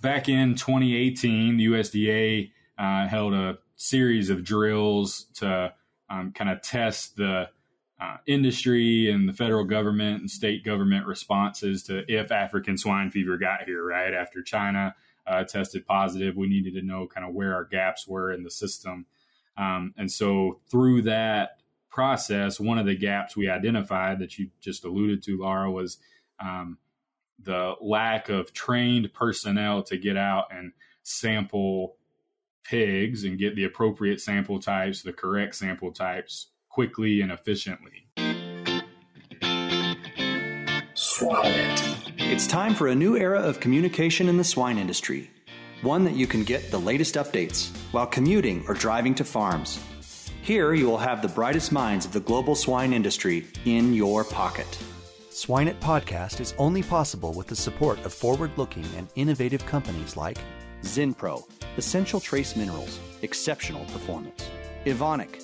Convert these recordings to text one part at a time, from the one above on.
back in 2018, the USDA uh, held a series of drills to um, kind of test the uh, industry and the federal government and state government responses to if African swine fever got here, right? After China uh, tested positive, we needed to know kind of where our gaps were in the system. Um, and so through that process, one of the gaps we identified that you just alluded to, Laura, was um, the lack of trained personnel to get out and sample pigs and get the appropriate sample types, the correct sample types quickly and efficiently. Swine. It's time for a new era of communication in the swine industry. One that you can get the latest updates while commuting or driving to farms. Here you will have the brightest minds of the global swine industry in your pocket. SwineIt Podcast is only possible with the support of forward looking and innovative companies like Zinpro, Essential Trace Minerals, Exceptional Performance. Evonik,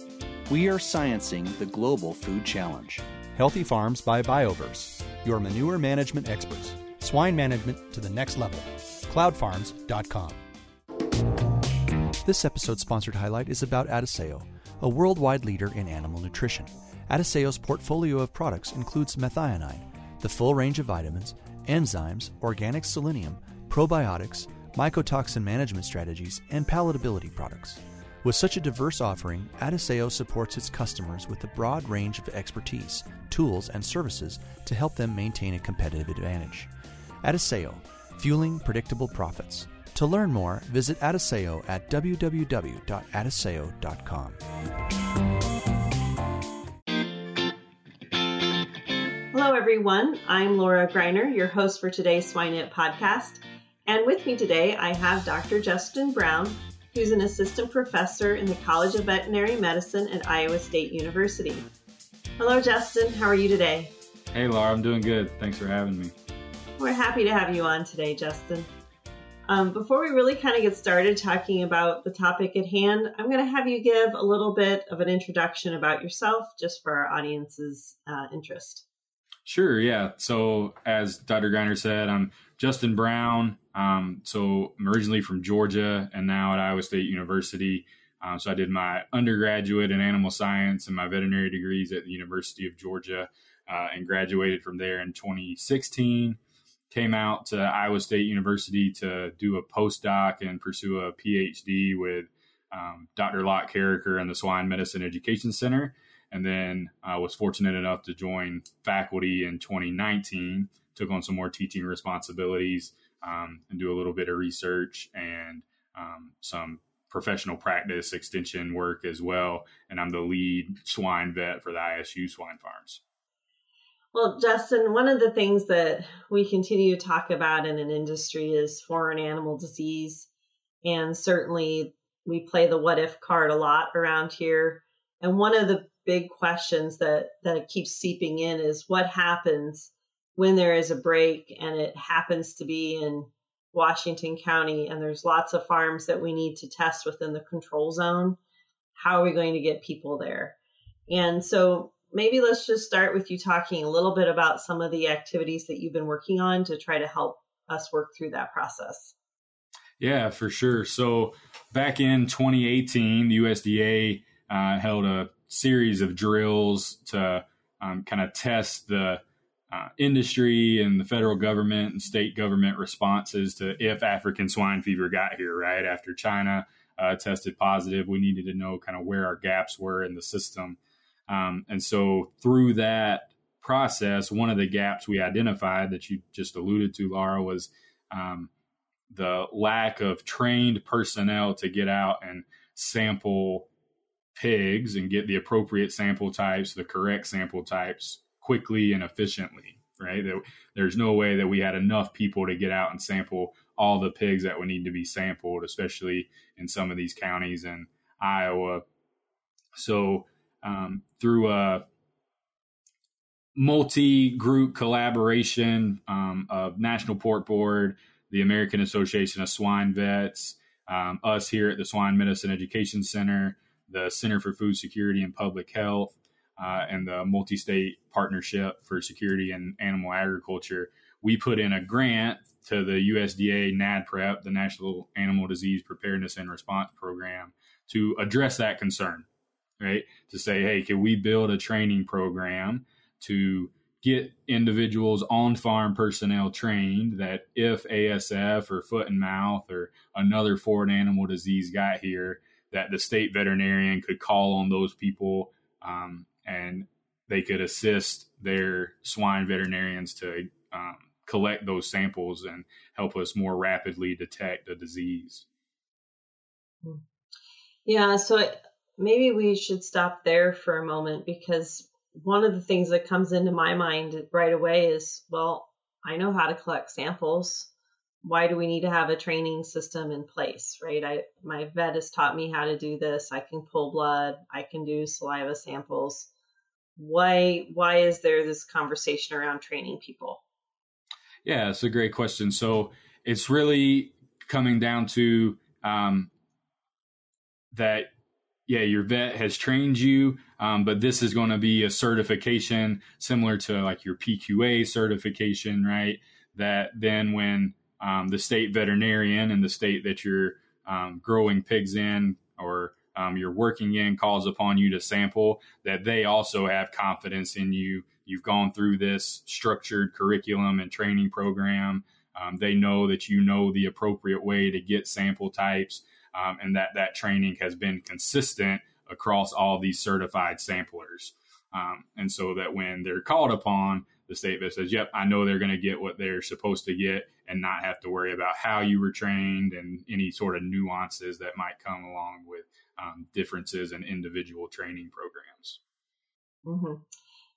we are sciencing the global food challenge. Healthy Farms by Bioverse, your manure management experts. Swine management to the next level. Cloudfarms.com. This episode's sponsored highlight is about Adisseo, a worldwide leader in animal nutrition. Adisseo's portfolio of products includes methionine, the full range of vitamins, enzymes, organic selenium, probiotics, mycotoxin management strategies, and palatability products. With such a diverse offering, Adisseo supports its customers with a broad range of expertise, tools, and services to help them maintain a competitive advantage. Adisseo, fueling predictable profits. To learn more, visit Adisseo at www.adisseo.com. Hello, everyone. I'm Laura Greiner, your host for today's SwineIt podcast. And with me today, I have Dr. Justin Brown, who's an assistant professor in the College of Veterinary Medicine at Iowa State University. Hello, Justin. How are you today? Hey, Laura. I'm doing good. Thanks for having me. We're happy to have you on today, Justin. Um, before we really kind of get started talking about the topic at hand, I'm going to have you give a little bit of an introduction about yourself just for our audience's uh, interest. Sure, yeah. So, as Dr. Greiner said, I'm Justin Brown. Um, so, I'm originally from Georgia and now at Iowa State University. Um, so, I did my undergraduate in animal science and my veterinary degrees at the University of Georgia uh, and graduated from there in 2016. Came out to Iowa State University to do a postdoc and pursue a PhD with um, Dr. Locke Karriker and the Swine Medicine Education Center and then I was fortunate enough to join faculty in 2019. Took on some more teaching responsibilities um, and do a little bit of research and um, some professional practice extension work as well. And I'm the lead swine vet for the ISU swine farms. Well, Justin, one of the things that we continue to talk about in an industry is foreign animal disease. And certainly we play the what if card a lot around here. And one of the big questions that that keeps seeping in is what happens when there is a break and it happens to be in Washington County and there's lots of farms that we need to test within the control zone. How are we going to get people there? And so maybe let's just start with you talking a little bit about some of the activities that you've been working on to try to help us work through that process. Yeah, for sure. So back in 2018, the USDA uh, held a series of drills to um, kind of test the uh, industry and the federal government and state government responses to if African swine fever got here, right? After China uh, tested positive, we needed to know kind of where our gaps were in the system. Um, and so through that process, one of the gaps we identified that you just alluded to, Laura, was um, the lack of trained personnel to get out and sample pigs and get the appropriate sample types, the correct sample types quickly and efficiently, right? There's no way that we had enough people to get out and sample all the pigs that would need to be sampled, especially in some of these counties in Iowa. So, um, through a multi group collaboration um, of National Pork Board, the American Association of Swine Vets, um, us here at the Swine Medicine Education Center, the Center for Food Security and Public Health, uh, and the multi state partnership for security and animal agriculture, we put in a grant to the USDA NADPREP, the National Animal Disease Preparedness and Response Program, to address that concern, right? To say, hey, can we build a training program to get individuals on farm personnel trained that if ASF or foot and mouth or another foreign animal disease got here, that the state veterinarian could call on those people um, and they could assist their swine veterinarians to um, collect those samples and help us more rapidly detect a disease. Yeah, so maybe we should stop there for a moment because one of the things that comes into my mind right away is well, I know how to collect samples. Why do we need to have a training system in place, right? I my vet has taught me how to do this. I can pull blood, I can do saliva samples. Why why is there this conversation around training people? Yeah, it's a great question. So it's really coming down to um, that yeah, your vet has trained you, um, but this is going to be a certification similar to like your PQA certification, right? That then when um, the state veterinarian and the state that you're um, growing pigs in or um, you're working in calls upon you to sample, that they also have confidence in you. You've gone through this structured curriculum and training program. Um, they know that you know the appropriate way to get sample types um, and that that training has been consistent across all these certified samplers. Um, and so that when they're called upon, the state vet says, "Yep, I know they're going to get what they're supposed to get, and not have to worry about how you were trained and any sort of nuances that might come along with um, differences in individual training programs." Mm-hmm.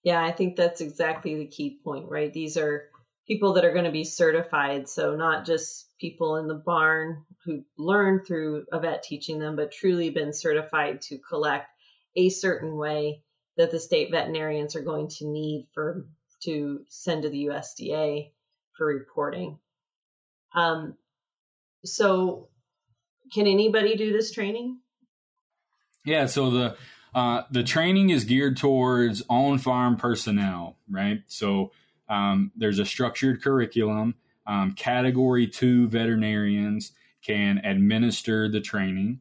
Yeah, I think that's exactly the key point, right? These are people that are going to be certified, so not just people in the barn who learned through a vet teaching them, but truly been certified to collect a certain way that the state veterinarians are going to need for to send to the USDA for reporting. Um, so, can anybody do this training? Yeah. So the uh, the training is geared towards on farm personnel, right? So um, there's a structured curriculum um, category two veterinarians can administer the training.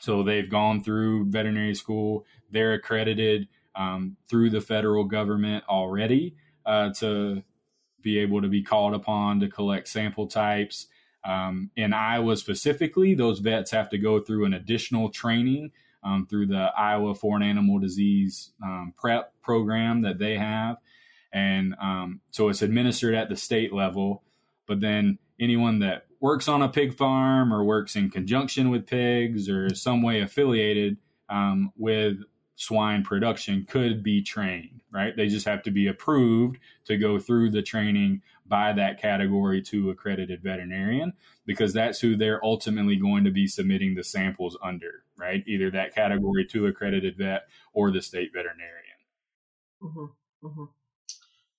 So they've gone through veterinary school, they're accredited um, through the federal government already uh, to be able to be called upon to collect sample types. Um, in Iowa specifically, those vets have to go through an additional training um, through the Iowa Foreign Animal Disease um, Prep program that they have. And um, so it's administered at the state level. But then anyone that works on a pig farm or works in conjunction with pigs or some way affiliated um, with swine production could be trained, right? They just have to be approved to go through the training by that category two accredited veterinarian because that's who they're ultimately going to be submitting the samples under, right? Either that category two accredited vet or the state veterinarian. Mm-hmm. Mm-hmm.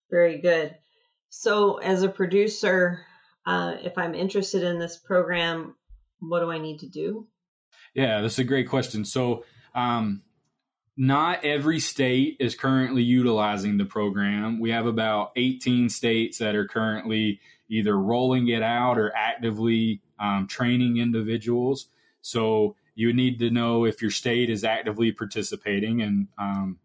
Very good. So, as a producer, uh, if I'm interested in this program, what do I need to do? Yeah, that's a great question. So, um, not every state is currently utilizing the program. We have about 18 states that are currently either rolling it out or actively um, training individuals. So, you need to know if your state is actively participating. And um,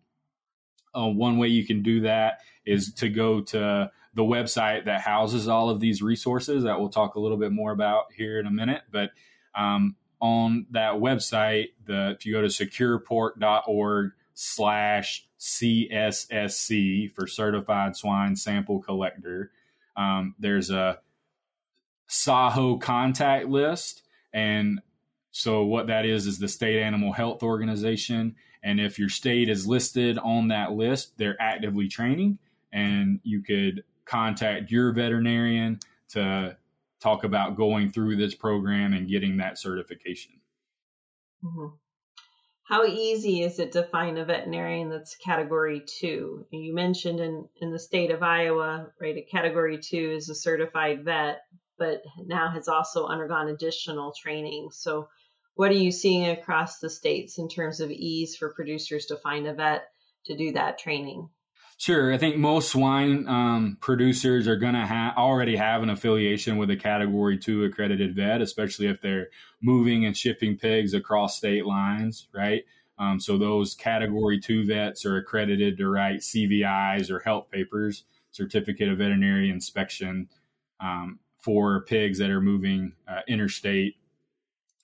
uh, one way you can do that is to go to the website that houses all of these resources that we'll talk a little bit more about here in a minute. But um, on that website, the if you go to securepork.org slash CSSC for Certified Swine Sample Collector, um, there's a SAHO contact list. And so what that is is the State Animal Health Organization. And if your state is listed on that list, they're actively training and you could contact your veterinarian to talk about going through this program and getting that certification. Mm-hmm. How easy is it to find a veterinarian that's category two? You mentioned in, in the state of Iowa, right, a category two is a certified vet, but now has also undergone additional training. So, what are you seeing across the states in terms of ease for producers to find a vet to do that training? Sure, I think most swine um, producers are going to ha- already have an affiliation with a Category Two accredited vet, especially if they're moving and shipping pigs across state lines, right? Um, so those Category Two vets are accredited to write CVIs or health papers, Certificate of Veterinary Inspection, um, for pigs that are moving uh, interstate,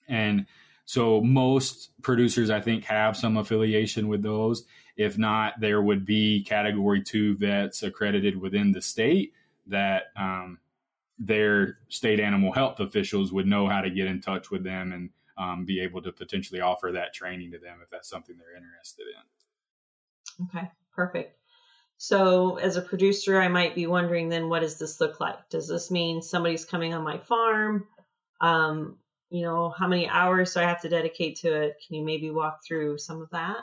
and so most producers, I think, have some affiliation with those if not, there would be category two vets accredited within the state that um, their state animal health officials would know how to get in touch with them and um, be able to potentially offer that training to them if that's something they're interested in. Okay, perfect. So, as a producer, I might be wondering then, what does this look like? Does this mean somebody's coming on my farm? Um, you know, how many hours do I have to dedicate to it? Can you maybe walk through some of that?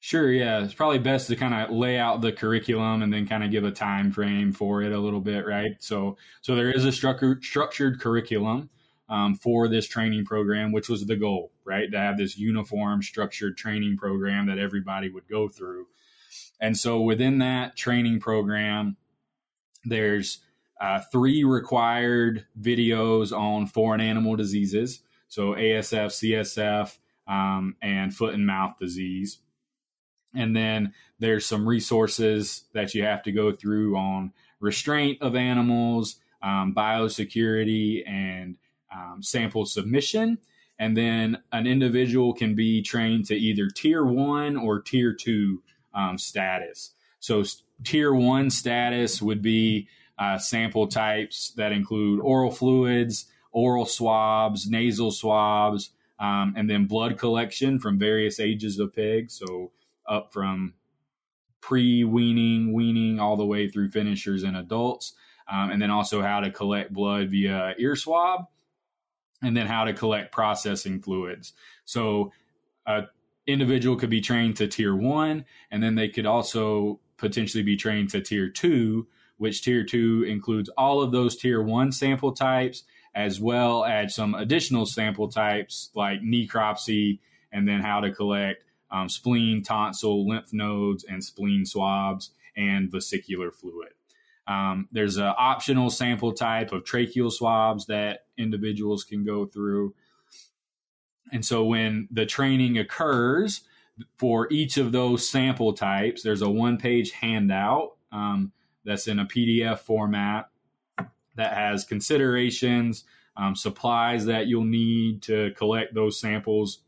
Sure, yeah. It's probably best to kind of lay out the curriculum and then kind of give a time frame for it a little bit, right? So, so there is a structured structured curriculum um, for this training program, which was the goal, right? To have this uniform, structured training program that everybody would go through. And so, within that training program, there's uh, three required videos on foreign animal diseases, so ASF, CSF, um, and foot and mouth disease and then there's some resources that you have to go through on restraint of animals, um, biosecurity, and um, sample submission. And then an individual can be trained to either tier one or tier two um, status. So, tier one status would be uh, sample types that include oral fluids, oral swabs, nasal swabs, um, and then blood collection from various ages of pigs. So, up from pre weaning, weaning, all the way through finishers and adults. Um, and then also how to collect blood via ear swab, and then how to collect processing fluids. So, a individual could be trained to tier one, and then they could also potentially be trained to tier two, which tier two includes all of those tier one sample types, as well as some additional sample types like necropsy, and then how to collect um, spleen, tonsil, lymph nodes, and spleen swabs, and vesicular fluid. Um, there's an optional sample type of tracheal swabs that individuals can go through. And so when the training occurs for each of those sample types, there's a one page handout um, that's in a PDF format that has considerations, um, supplies that you'll need to collect those samples,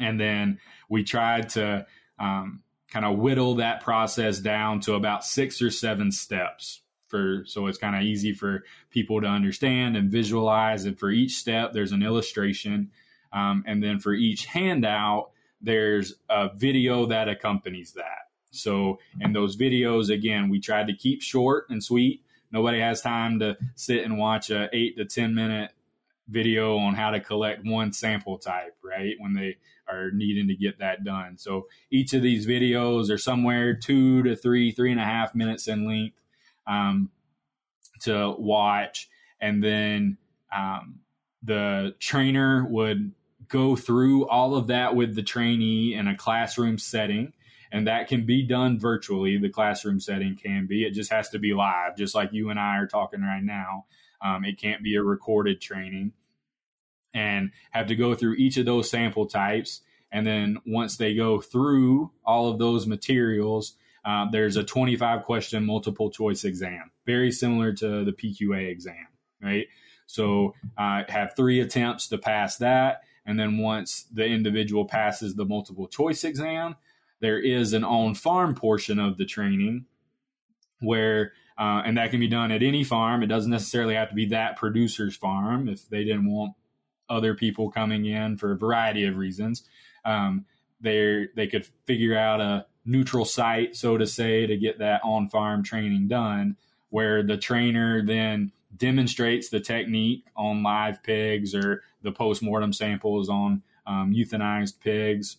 and then we tried to um, kind of whittle that process down to about six or seven steps for so it's kind of easy for people to understand and visualize and for each step there's an illustration. Um, and then for each handout there's a video that accompanies that. So in those videos again we tried to keep short and sweet. Nobody has time to sit and watch a eight to ten minute video on how to collect one sample type, right? When they are needing to get that done. So each of these videos are somewhere two to three, three and a half minutes in length um, to watch. And then um, the trainer would go through all of that with the trainee in a classroom setting. And that can be done virtually. The classroom setting can be. It just has to be live, just like you and I are talking right now. Um, it can't be a recorded training and have to go through each of those sample types. And then once they go through all of those materials, uh, there's a 25 question multiple choice exam, very similar to the PQA exam, right? So uh, have three attempts to pass that. And then once the individual passes the multiple choice exam, there is an on farm portion of the training where uh, and that can be done at any farm. It doesn't necessarily have to be that producer's farm if they didn't want other people coming in for a variety of reasons. Um, they they could figure out a neutral site, so to say, to get that on farm training done, where the trainer then demonstrates the technique on live pigs or the post mortem samples on um, euthanized pigs,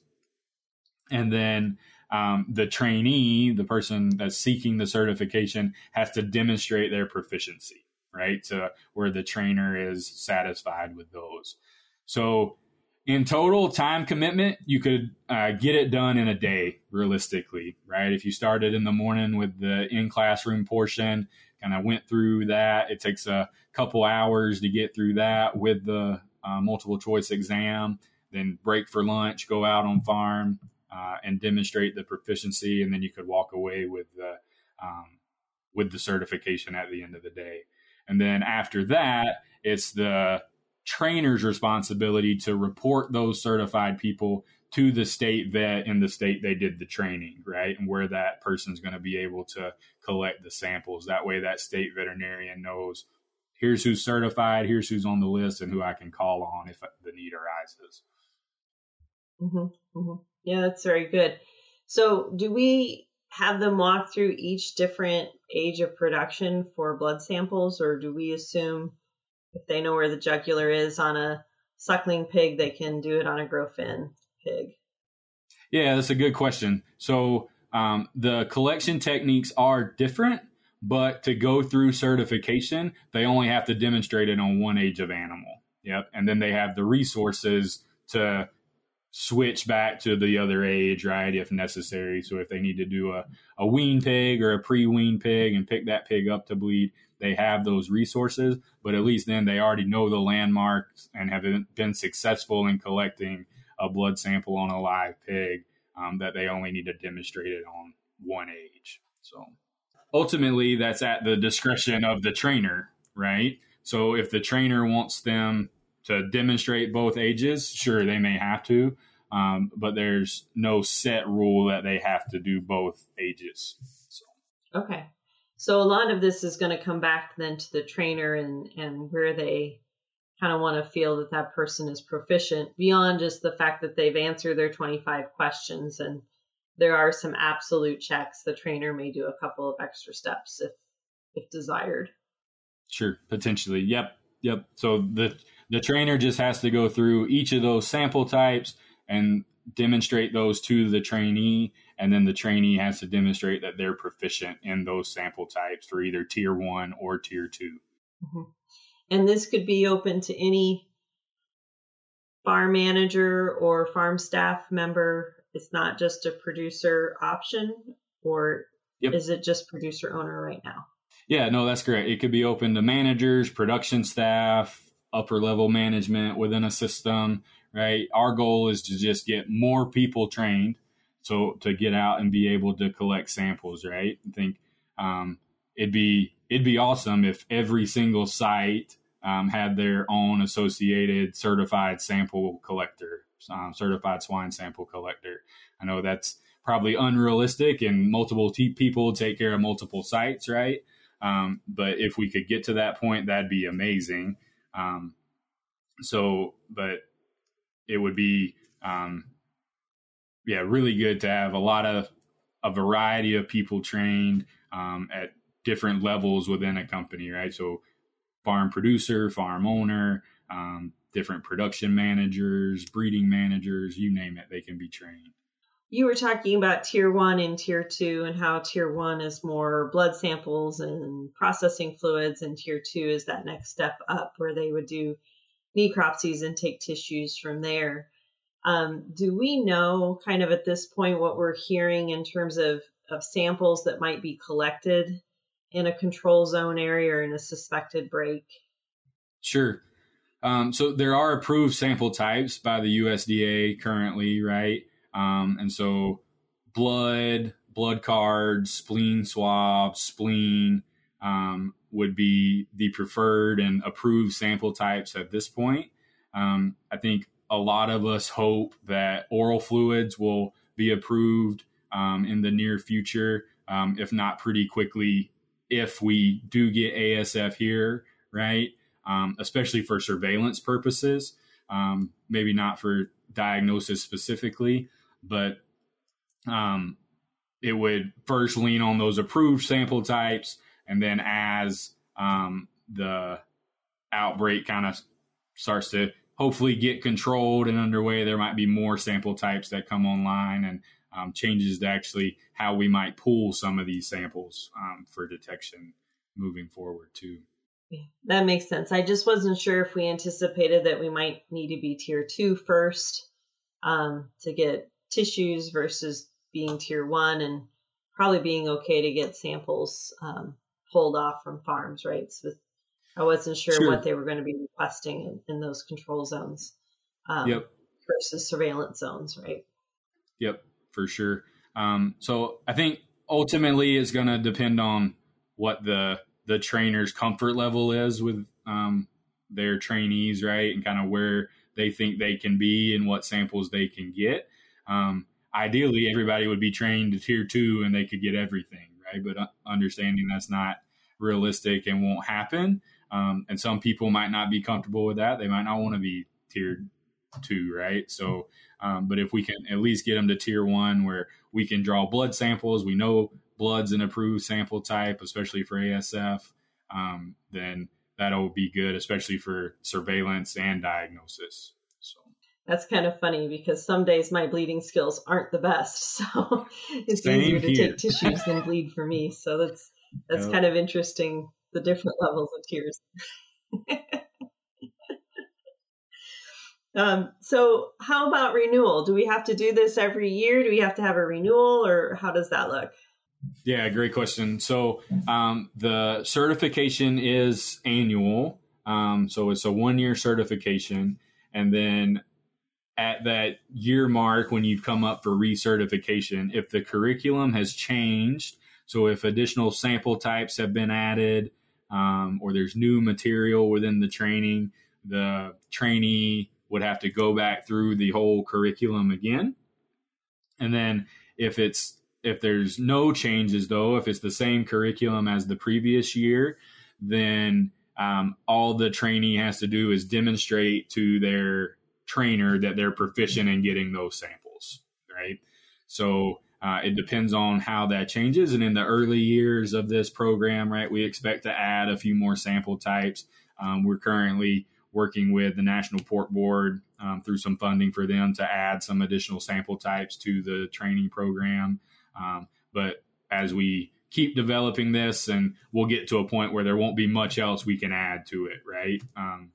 and then um, the trainee, the person that's seeking the certification, has to demonstrate their proficiency, right? To where the trainer is satisfied with those. So in total time commitment, you could uh, get it done in a day, realistically, right? If you started in the morning with the in classroom portion, kind of went through that, it takes a couple hours to get through that with the uh, multiple choice exam, then break for lunch, go out on farm uh, and demonstrate the proficiency, and then you could walk away with the um, with the certification at the end of the day. And then after that, it's the trainer's responsibility to report those certified people to the state vet in the state they did the training, right? And where that person's going to be able to collect the samples. That way, that state veterinarian knows here's who's certified, here's who's on the list, and who I can call on if the need arises. Mm-hmm, mm-hmm. Yeah, that's very good. So, do we have them walk through each different age of production for blood samples, or do we assume if they know where the jugular is on a suckling pig, they can do it on a grow fin pig? Yeah, that's a good question. So um, the collection techniques are different, but to go through certification, they only have to demonstrate it on one age of animal. Yep, and then they have the resources to switch back to the other age, right, if necessary. So if they need to do a, a wean pig or a pre-wean pig and pick that pig up to bleed, they have those resources. But at least then they already know the landmarks and have been successful in collecting a blood sample on a live pig um, that they only need to demonstrate it on one age. So ultimately, that's at the discretion of the trainer, right? So if the trainer wants them to demonstrate both ages, sure, they may have to, um, but there's no set rule that they have to do both ages. So. Okay. So a lot of this is going to come back then to the trainer and, and where they kind of want to feel that that person is proficient beyond just the fact that they've answered their 25 questions and there are some absolute checks the trainer may do a couple of extra steps if if desired sure potentially yep yep so the the trainer just has to go through each of those sample types and demonstrate those to the trainee. And then the trainee has to demonstrate that they're proficient in those sample types for either tier one or tier 2 mm-hmm. and this could be open to any farm manager or farm staff member. It's not just a producer option or yep. is it just producer owner right now? Yeah no that's great it could be open to managers production staff upper level management within a system, right? Our goal is to just get more people trained so to get out and be able to collect samples, right? I think um, it'd be it'd be awesome if every single site um, had their own associated certified sample collector, um, certified swine sample collector. I know that's probably unrealistic, and multiple t- people take care of multiple sites, right? Um, but if we could get to that point, that'd be amazing. Um, so, but it would be, um, yeah, really good to have a lot of a variety of people trained um, at different levels within a company, right? So, farm producer, farm owner, um, different production managers, breeding managers, you name it, they can be trained. You were talking about tier one and tier two, and how tier one is more blood samples and processing fluids, and tier two is that next step up where they would do necropsies and take tissues from there. Um, do we know kind of at this point what we're hearing in terms of, of samples that might be collected in a control zone area or in a suspected break? Sure. Um, so there are approved sample types by the USDA currently, right? Um, and so blood, blood cards, spleen swabs, spleen, um, would be the preferred and approved sample types at this point. Um, I think a lot of us hope that oral fluids will be approved um, in the near future, um, if not pretty quickly, if we do get ASF here, right? Um, especially for surveillance purposes, maybe not for diagnosis specifically, but um, it would first lean on those approved sample types and then as um, the outbreak kind of starts to hopefully get controlled and underway, there might be more sample types that come online and um, changes to actually how we might pool some of these samples um, for detection moving forward too. That makes sense. I just wasn't sure if we anticipated that we might need to be tier two first um, to get tissues versus being tier one and probably being okay to get samples um, pulled off from farms, right? So I wasn't sure, sure. what they were going to be requesting in, in those control zones um, yep. versus surveillance zones, right? Yep, for sure. Um, so I think ultimately it's going to depend on what the the trainer's comfort level is with um, their trainees, right, and kind of where they think they can be and what samples they can get. Um, ideally, everybody would be trained to tier two and they could get everything, right? But uh, understanding that's not realistic and won't happen. Um, and some people might not be comfortable with that. They might not want to be tiered two, right? So, um, but if we can at least get them to tier one where we can draw blood samples, we know blood's an approved sample type, especially for ASF, um, then that'll be good, especially for surveillance and diagnosis. That's kind of funny because some days my bleeding skills aren't the best, so it's Same easier to here. take tissues than bleed for me. So that's that's yep. kind of interesting. The different levels of tiers. um, so, how about renewal? Do we have to do this every year? Do we have to have a renewal, or how does that look? Yeah, great question. So um, the certification is annual. Um, so it's a one year certification. And then at that year mark, when you come up for recertification, if the curriculum has changed, so if additional sample types have been added um, or there's new material within the training, the trainee would have to go back through the whole curriculum again. And then if it's if there's no changes, though, if it's the same curriculum as the previous year, then um, all the trainee has to do is demonstrate to their trainer that they're proficient in getting those samples, right? So uh, it depends on how that changes. And in the early years of this program, right, we expect to add a few more sample types. Um, we're currently working with the National Pork Board um, through some funding for them to add some additional sample types to the training program. Um, but as we keep developing this, and we'll get to a point where there won't be much else we can add to it, right? Um,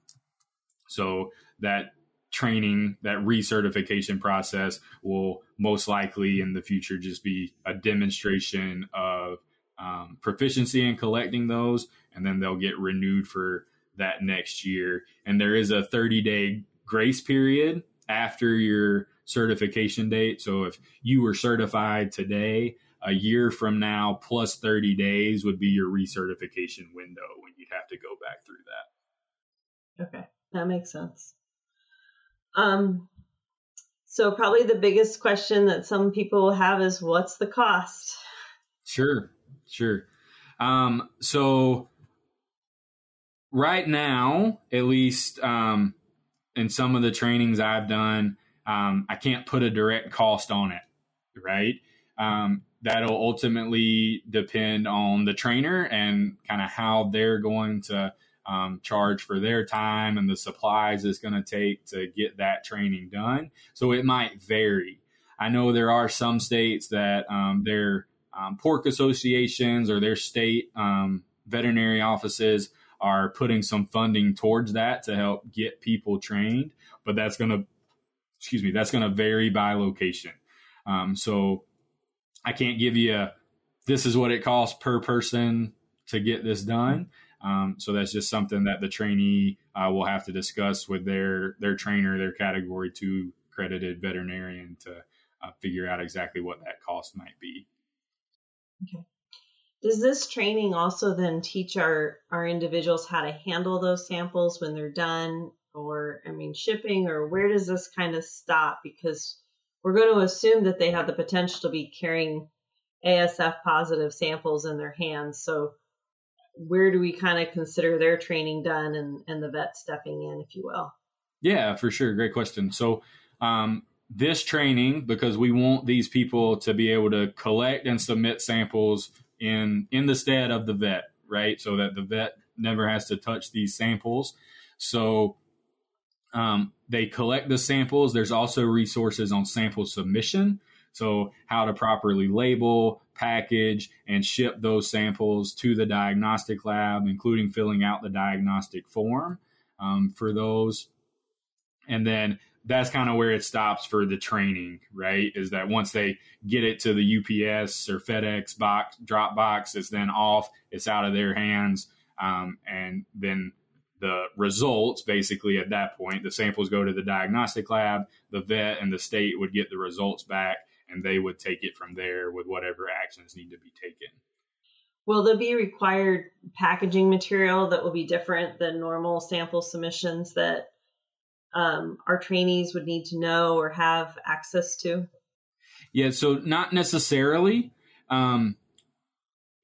so that training, that recertification process will most likely in the future just be a demonstration of um, proficiency in collecting those, and then they'll get renewed for that next year. And there is a 30 day grace period after your certification date. So if you were certified today, a year from now plus 30 days would be your recertification window when you'd have to go back through that. Okay, that makes sense. Um, so probably the biggest question that some people have is what's the cost? Sure, sure. Um, so right now, at least um, in some of the trainings I've done, um, I can't put a direct cost on it, right? Um, that'll ultimately depend on the trainer and kind of how they're going to um, charge for their time and the supplies it's going to take to get that training done. So it might vary. I know there are some states that um, their um, pork associations or their state um, veterinary offices are putting some funding towards that to help get people trained, but that's going to excuse me, that's going to vary by location. Um, so I can't give you a, this is what it costs per person to get this done. Um, so that's just something that the trainee uh, will have to discuss with their their trainer, their category two accredited veterinarian to uh, figure out exactly what that cost might be. Okay. Does this training also then teach our our individuals how to handle those samples when they're done or I mean shipping or where does this kind of stop because we're going to assume that they have the potential to be carrying ASF positive samples in their hands. So where do we kind of consider their training done and, and the vet stepping in, if you will? Yeah, for sure. Great question. So um, this training, because we want these people to be able to collect and submit samples in in the stead of the vet, right? So that the vet never has to touch these samples. So um, they collect the samples. There's also resources on sample submission. So, how to properly label, package, and ship those samples to the diagnostic lab, including filling out the diagnostic form um, for those. And then that's kind of where it stops for the training, right? Is that once they get it to the UPS or FedEx box, drop box, it's then off, it's out of their hands. Um, and then the results basically at that point, the samples go to the diagnostic lab, the vet and the state would get the results back, and they would take it from there with whatever actions need to be taken. Will there be required packaging material that will be different than normal sample submissions that um, our trainees would need to know or have access to? Yeah, so not necessarily. Um,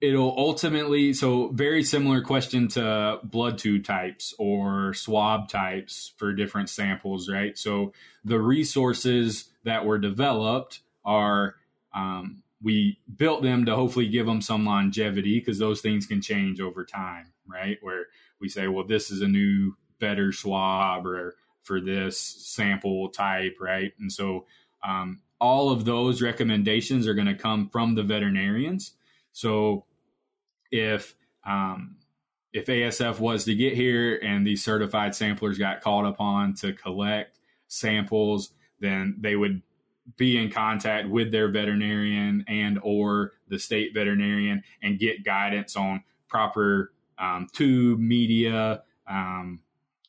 it'll ultimately, so very similar question to blood tube types or swab types for different samples, right? So the resources that were developed are, um, we built them to hopefully give them some longevity because those things can change over time, right? Where we say, well, this is a new, better swab or for this sample type, right? And so um, all of those recommendations are going to come from the veterinarians. So if um, if ASF was to get here and these certified samplers got called upon to collect samples, then they would be in contact with their veterinarian and or the state veterinarian and get guidance on proper um, tube media um,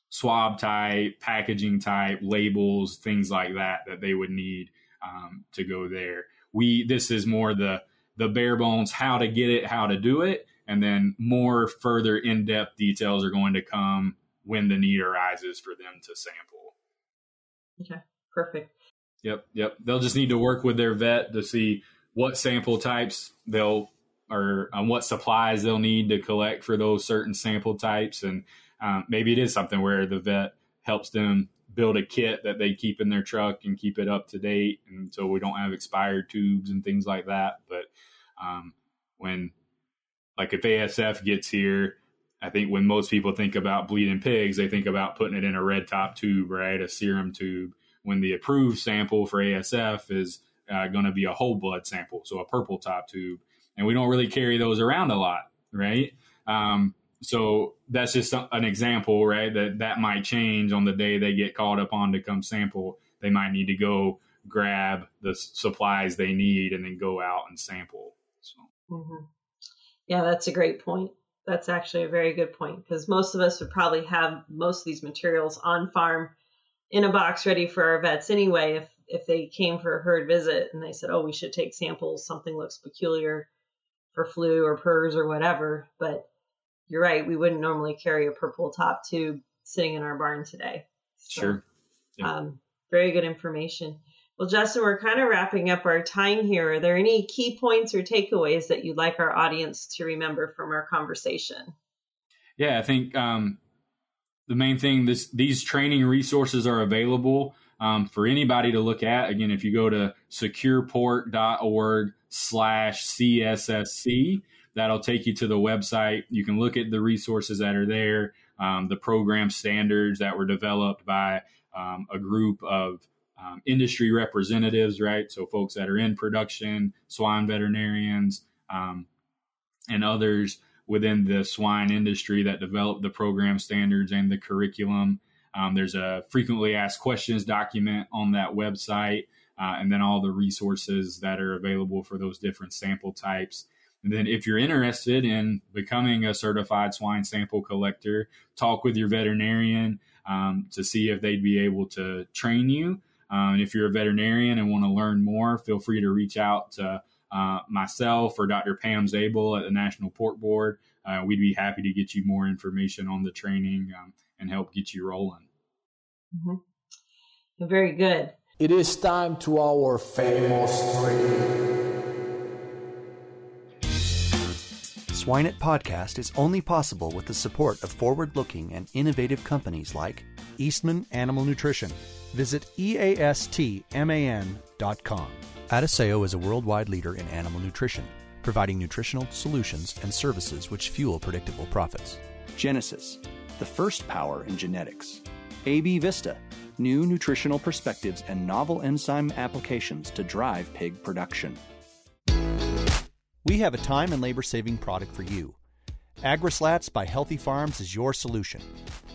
swab type, packaging type, labels, things like that that they would need um, to go there. We this is more the the bare bones how to get it, how to do it, and then more further in depth details are going to come when the need arises for them to sample. Okay, perfect. Yep, yep. They'll just need to work with their vet to see what sample types they'll or um, what supplies they'll need to collect for those certain sample types and um, maybe it is something where the vet helps them build a kit that they keep in their truck and keep it up to date, and so we don't have expired tubes and things like that. But um, when, like, if ASF gets here, I think when most people think about bleeding pigs, they think about putting it in a red top tube, right, a serum tube. When the approved sample for ASF is uh, going to be a whole blood sample, so a purple top tube, and we don't really carry those around a lot, right? Um, so that's just an example, right? That that might change on the day they get called upon to come sample. They might need to go grab the supplies they need and then go out and sample. So. Mm-hmm. Yeah, that's a great point. That's actually a very good point because most of us would probably have most of these materials on farm in a box ready for our vets anyway. If if they came for a herd visit and they said, "Oh, we should take samples. Something looks peculiar for flu or PRRS or whatever," but you're right. We wouldn't normally carry a purple top tube sitting in our barn today. So, sure. Yeah. Um, very good information. Well, Justin, we're kind of wrapping up our time here. Are there any key points or takeaways that you'd like our audience to remember from our conversation? Yeah, I think um, the main thing this these training resources are available um, for anybody to look at. Again, if you go to securepork.org slash CSSC, that'll take you to the website. You can look at the resources that are there, um, the program standards that were developed by um, a group of um, industry representatives, right? So folks that are in production, swine veterinarians, um, and others within the swine industry that developed the program standards and the curriculum. Um, there's a frequently asked questions document on that website, uh, and then all the resources that are available for those different sample types. And then, if you're interested in becoming a certified swine sample collector, talk with your veterinarian um, to see if they'd be able to train you. Um, and if you're a veterinarian and want to learn more, feel free to reach out to uh, myself or Dr. Pam Zaabel at the National Pork Board. Uh, we'd be happy to get you more information on the training um, and help get you rolling. Mm-hmm. Very good. It is time to our famous three. Swine podcast is only possible with the support of forward looking and innovative companies like Eastman Animal Nutrition. Visit EASTMAN.com. Adisseo is a worldwide leader in animal nutrition, providing nutritional solutions and services which fuel predictable profits. Genesus, the first power in genetics. AB Vista, new nutritional perspectives and novel enzyme applications to drive pig production. We have a time and labor saving product for you. AgriSlats by Healthy Farms is your solution.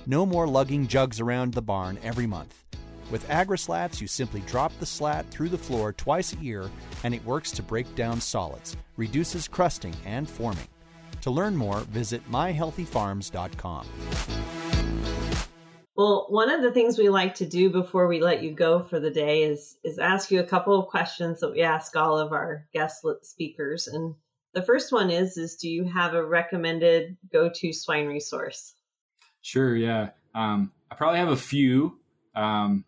No more lugging jugs around the barn every month. With AgriSlats, you simply drop the slat through the floor twice a year and it works to break down solids, reduces crusting and forming. To learn more, visit myhealthyfarms.com. Well, one of the things we like to do before we let you go for the day is is ask you a couple of questions that we ask all of our guest speakers. And the first one is is do you have a recommended go-to swine resource? Sure, yeah. Um, I probably have a few. Um,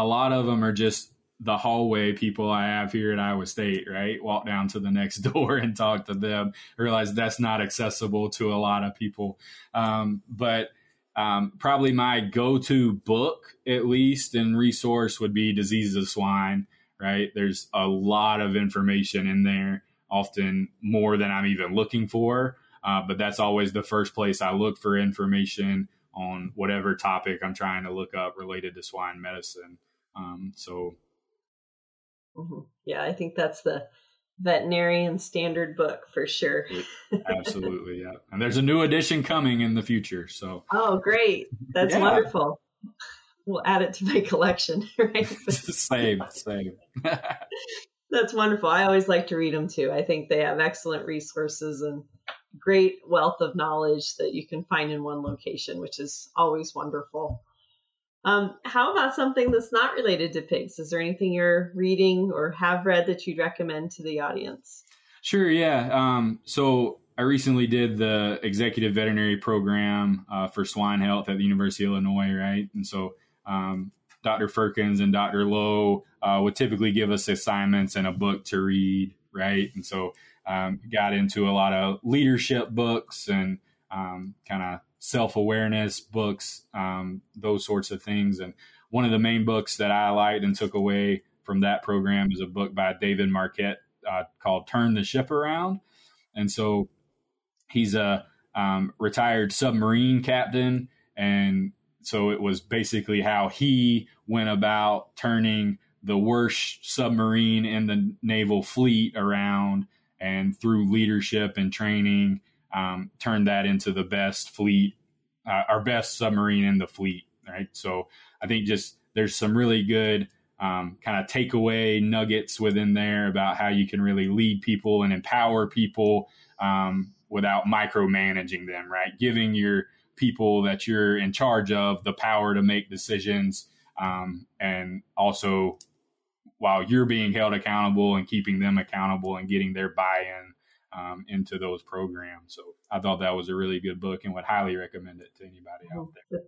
a lot of them are just the hallway people I have here at Iowa State, right? Walk down to the next door and talk to them. Realize that's not accessible to a lot of people. Um, but um, probably my go-to book, at least, and resource would be Diseases of Swine. Right? There's a lot of information in there, often more than I'm even looking for. Uh, but that's always the first place I look for information on whatever topic I'm trying to look up related to swine medicine. Um, so, mm-hmm. yeah, I think that's the veterinarian standard book for sure. Absolutely, yeah. And there's a new edition coming in the future. So, oh, great! That's yeah. wonderful. We'll add it to my collection. Right? same, same. That's wonderful. I always like to read them too. I think they have excellent resources and great wealth of knowledge that you can find in one location, which is always wonderful. Um, how about something that's not related to pigs? Is there anything you're reading or have read that you'd recommend to the audience? Sure, yeah. Um, so I recently did the executive veterinary program uh, for swine health at the University of Illinois, right? And so um, Dr. Firkins and Dr. Lowe uh, would typically give us assignments and a book to read, right? And so um, got into a lot of leadership books and um, kind of self awareness books, um, those sorts of things. And one of the main books that I liked and took away from that program is a book by David Marquet uh, called Turn the Ship Around. And so he's a um, retired submarine captain. And so it was basically how he went about turning the worst submarine in the naval fleet around and through leadership and training um, turned that into the best fleet, uh, our best submarine in the fleet. Right. So I think just there's some really good um, kind of takeaway nuggets within there about how you can really lead people and empower people um, without micromanaging them. Right. Giving your people that you're in charge of the power to make decisions um, and also while you're being held accountable and keeping them accountable and getting their buy-in um, into those programs. So I thought that was a really good book and would highly recommend it to anybody out there.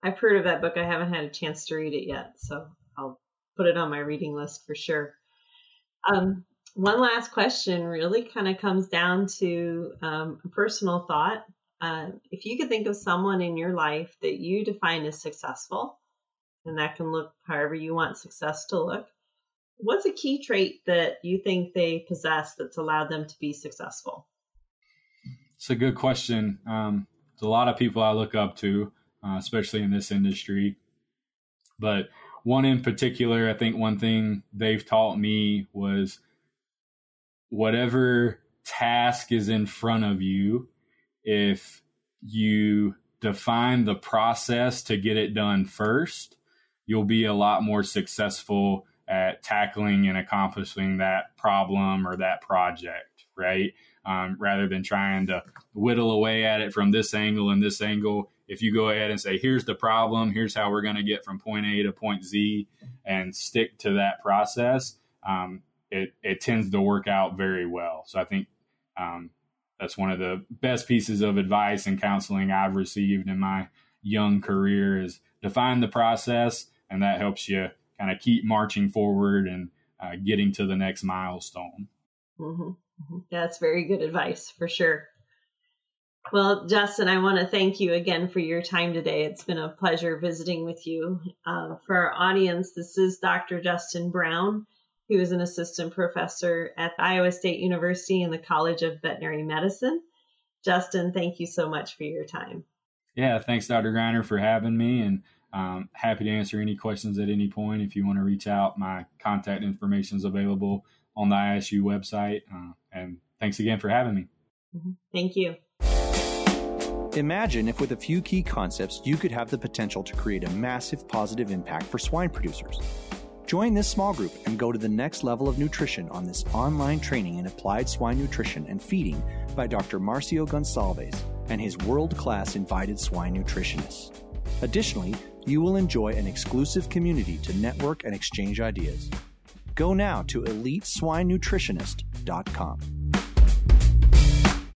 I've heard of that book. I haven't had a chance to read it yet, so I'll put it on my reading list for sure. Um, one last question really kind of comes down to um, a personal thought. Uh, if you could think of someone in your life that you define as successful, and that can look however you want success to look, what's a key trait that you think they possess that's allowed them to be successful? It's a good question. Um, there's a lot of people I look up to, uh, especially in this industry. But one in particular, I think one thing they've taught me was whatever task is in front of you, if you define the process to get it done first, you'll be a lot more successful at tackling and accomplishing that problem or that project, right? Um, rather than trying to whittle away at it from this angle and this angle. If you go ahead and say, here's the problem, here's how we're going to get from point A to point Z, and stick to that process, um, it, it tends to work out very well. So I think um, that's one of the best pieces of advice and counseling I've received in my young career is define the process, and that helps you kind of keep marching forward and uh, getting to the next milestone. Mm-hmm. Mm-hmm. That's very good advice for sure. Well, Justin, I want to thank you again for your time today. It's been a pleasure visiting with you. Uh, for our audience, this is Dr. Justin Brown, who is an assistant professor at Iowa State University in the College of Veterinary Medicine. Justin, thank you so much for your time. Yeah, thanks, Dr. Greiner, for having me. And Um, happy to answer any questions at any point. If you want to reach out, my contact information is available on the ISU website. Uh, and thanks again for having me. Mm-hmm. Thank you. Imagine if, with a few key concepts, you could have the potential to create a massive positive impact for swine producers. Join this small group and go to the next level of nutrition on this online training in applied swine nutrition and feeding by Dr. Marcio Gonçalves and his world class invited swine nutritionists. Additionally, you will enjoy an exclusive community to network and exchange ideas. Go now to eliteswinenutritionist.com.